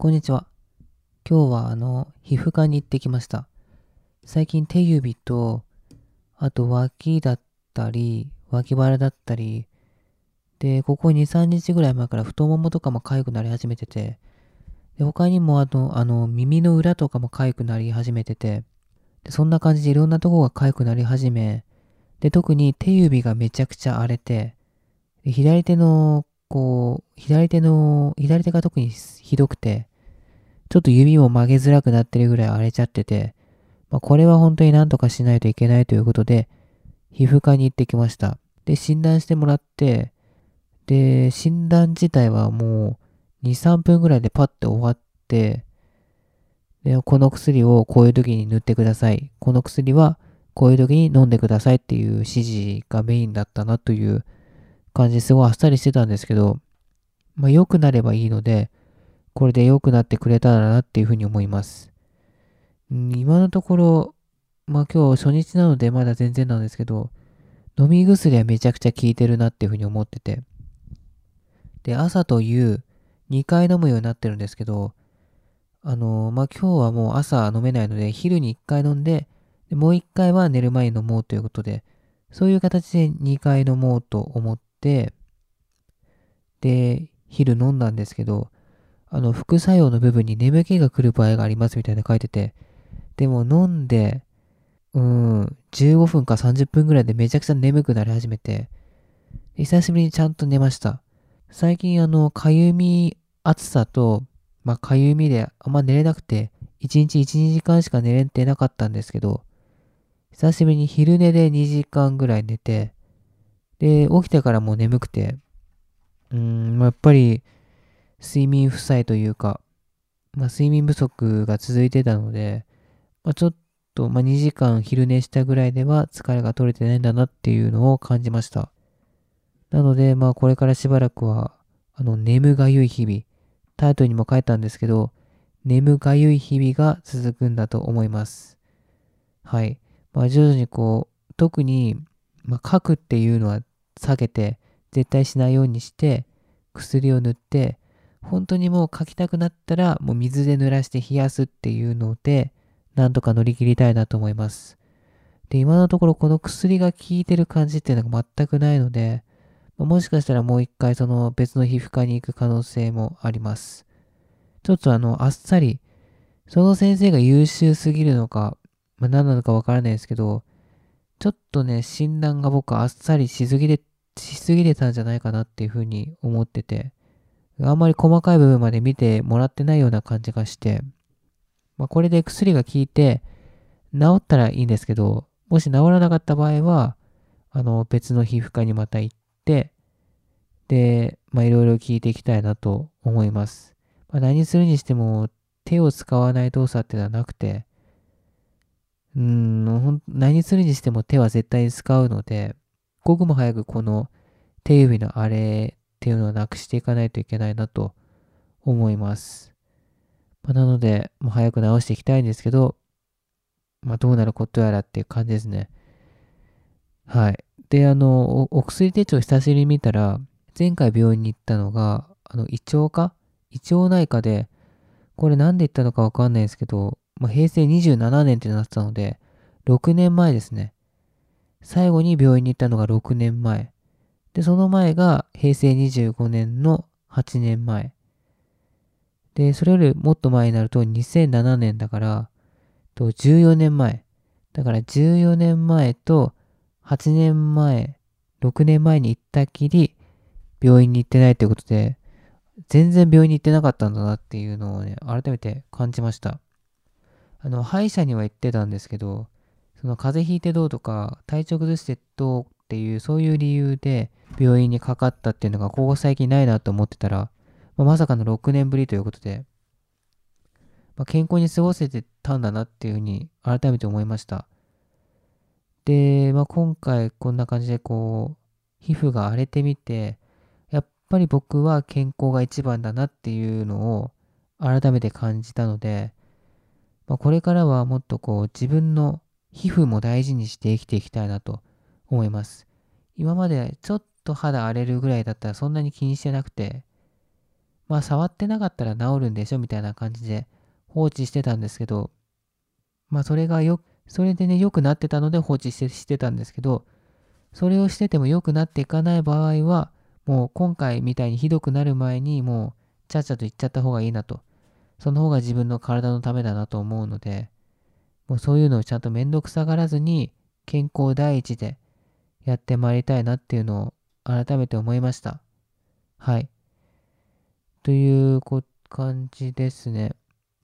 こんにちは。今日はあの、皮膚科に行ってきました。最近手指と、あと脇だったり、脇腹だったり、で、ここ2、3日ぐらい前から太ももとかも痒くなり始めてて、で他にもあの、あの、耳の裏とかも痒くなり始めてて、でそんな感じでいろんなとこが痒くなり始め、で、特に手指がめちゃくちゃ荒れて、で左手の、こう、左手の、左手が特にひどくて、ちょっと指も曲げづらくなってるぐらい荒れちゃってて、まあ、これは本当になんとかしないといけないということで、皮膚科に行ってきました。で、診断してもらって、で、診断自体はもう2、3分ぐらいでパッて終わって、で、この薬をこういう時に塗ってください。この薬はこういう時に飲んでくださいっていう指示がメインだったなという感じですごいあっさりしてたんですけど、まあ良くなればいいので、これで良くなってくれたらなっていうふうに思います。今のところ、まあ今日初日なのでまだ全然なんですけど、飲み薬はめちゃくちゃ効いてるなっていうふうに思ってて。で、朝と夕2回飲むようになってるんですけど、あのーまあ今日はもう朝飲めないので、昼に1回飲んで、でもう1回は寝る前に飲もうということで、そういう形で2回飲もうと思って、で、昼飲んだんですけど、あの、副作用の部分に眠気が来る場合がありますみたいな書いてて、でも飲んで、うーん、15分か30分ぐらいでめちゃくちゃ眠くなり始めて、久しぶりにちゃんと寝ました。最近あの、かゆみ、暑さと、まあ、かゆみであんま寝れなくて、1日1、2時間しか寝れてなかったんですけど、久しぶりに昼寝で2時間ぐらい寝て、で、起きてからもう眠くて、うーん、まあやっぱり、睡眠負債というか、まあ、睡眠不足が続いてたので、まあ、ちょっと、まあ、2時間昼寝したぐらいでは疲れが取れてないんだなっていうのを感じました。なので、まあ、これからしばらくは、あの、眠がゆい日々、タイトルにも書いたんですけど、眠がゆい日々が続くんだと思います。はい。まあ、徐々にこう、特に、まあ、書くっていうのは避けて、絶対しないようにして、薬を塗って、本当にもう書きたくなったら、もう水で濡らして冷やすっていうので、なんとか乗り切りたいなと思います。で、今のところこの薬が効いてる感じっていうのが全くないので、もしかしたらもう一回その別の皮膚科に行く可能性もあります。ちょっとあの、あっさり、その先生が優秀すぎるのか、まあ、何なのかわからないですけど、ちょっとね、診断が僕あっさりしすぎで、しすぎてたんじゃないかなっていうふうに思ってて、あんまり細かい部分まで見てもらってないような感じがして、まあ、これで薬が効いて治ったらいいんですけど、もし治らなかった場合は、あの、別の皮膚科にまた行って、で、まあ、いろいろ聞いていきたいなと思います。まあ、何するにしても、手を使わない動作っていうのはなくて、うーん、何するにしても手は絶対に使うので、刻も早くこの手指の荒れっていうのをなくしていかないといけないなと思います。まあ、なので、もう早く直していきたいんですけど、まあ、どうなることやらっていう感じですね。はい。で、あの、お薬手帳久しぶりに見たら、前回病院に行ったのが、あの、胃腸科？胃腸内科で、これなんで行ったのかわかんないですけど、まあ、平成27年ってなってたので、6年前ですね。最後に病院に行ったのが6年前。で、その前が平成25年の8年前。で、それよりもっと前になると2007年だから、と14年前。だから14年前と8年前、6年前に行ったきり、病院に行ってないということで、全然病院に行ってなかったんだなっていうのをね、改めて感じました。あの、歯医者には行ってたんですけど、その風邪ひいてどうとか、体調崩してどうっていう、そういう理由で病院にかかったっていうのが、ここ最近ないなと思ってたら、まあ、まさかの6年ぶりということで、まあ、健康に過ごせてたんだなっていうふうに改めて思いました。で、まあ、今回こんな感じでこう、皮膚が荒れてみて、やっぱり僕は健康が一番だなっていうのを改めて感じたので、これからはもっとこう自分の皮膚も大事にして生きていきたいなと思います。今までちょっと肌荒れるぐらいだったらそんなに気にしてなくて、まあ触ってなかったら治るんでしょみたいな感じで放置してたんですけど、まあそれがよ、それでね、良くなってたので放置してしてたんですけど、それをしてても良くなっていかない場合は、もう今回みたいにひどくなる前にもうちゃちゃと言っちゃった方がいいなと。その方が自分の体のためだなと思うので、もうそういうのをちゃんとめんどくさがらずに健康第一でやってまいりたいなっていうのを改めて思いました。はい。という感じですね。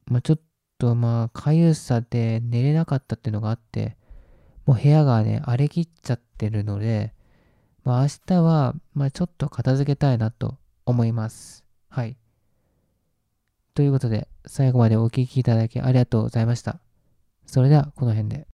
まあ、ちょっとまあ、かゆさで寝れなかったっていうのがあって、もう部屋がね、荒れ切っちゃってるので、まあ明日は、まあちょっと片付けたいなと思います。はい。ということで、最後までお聴きいただきありがとうございました。それでは、この辺で。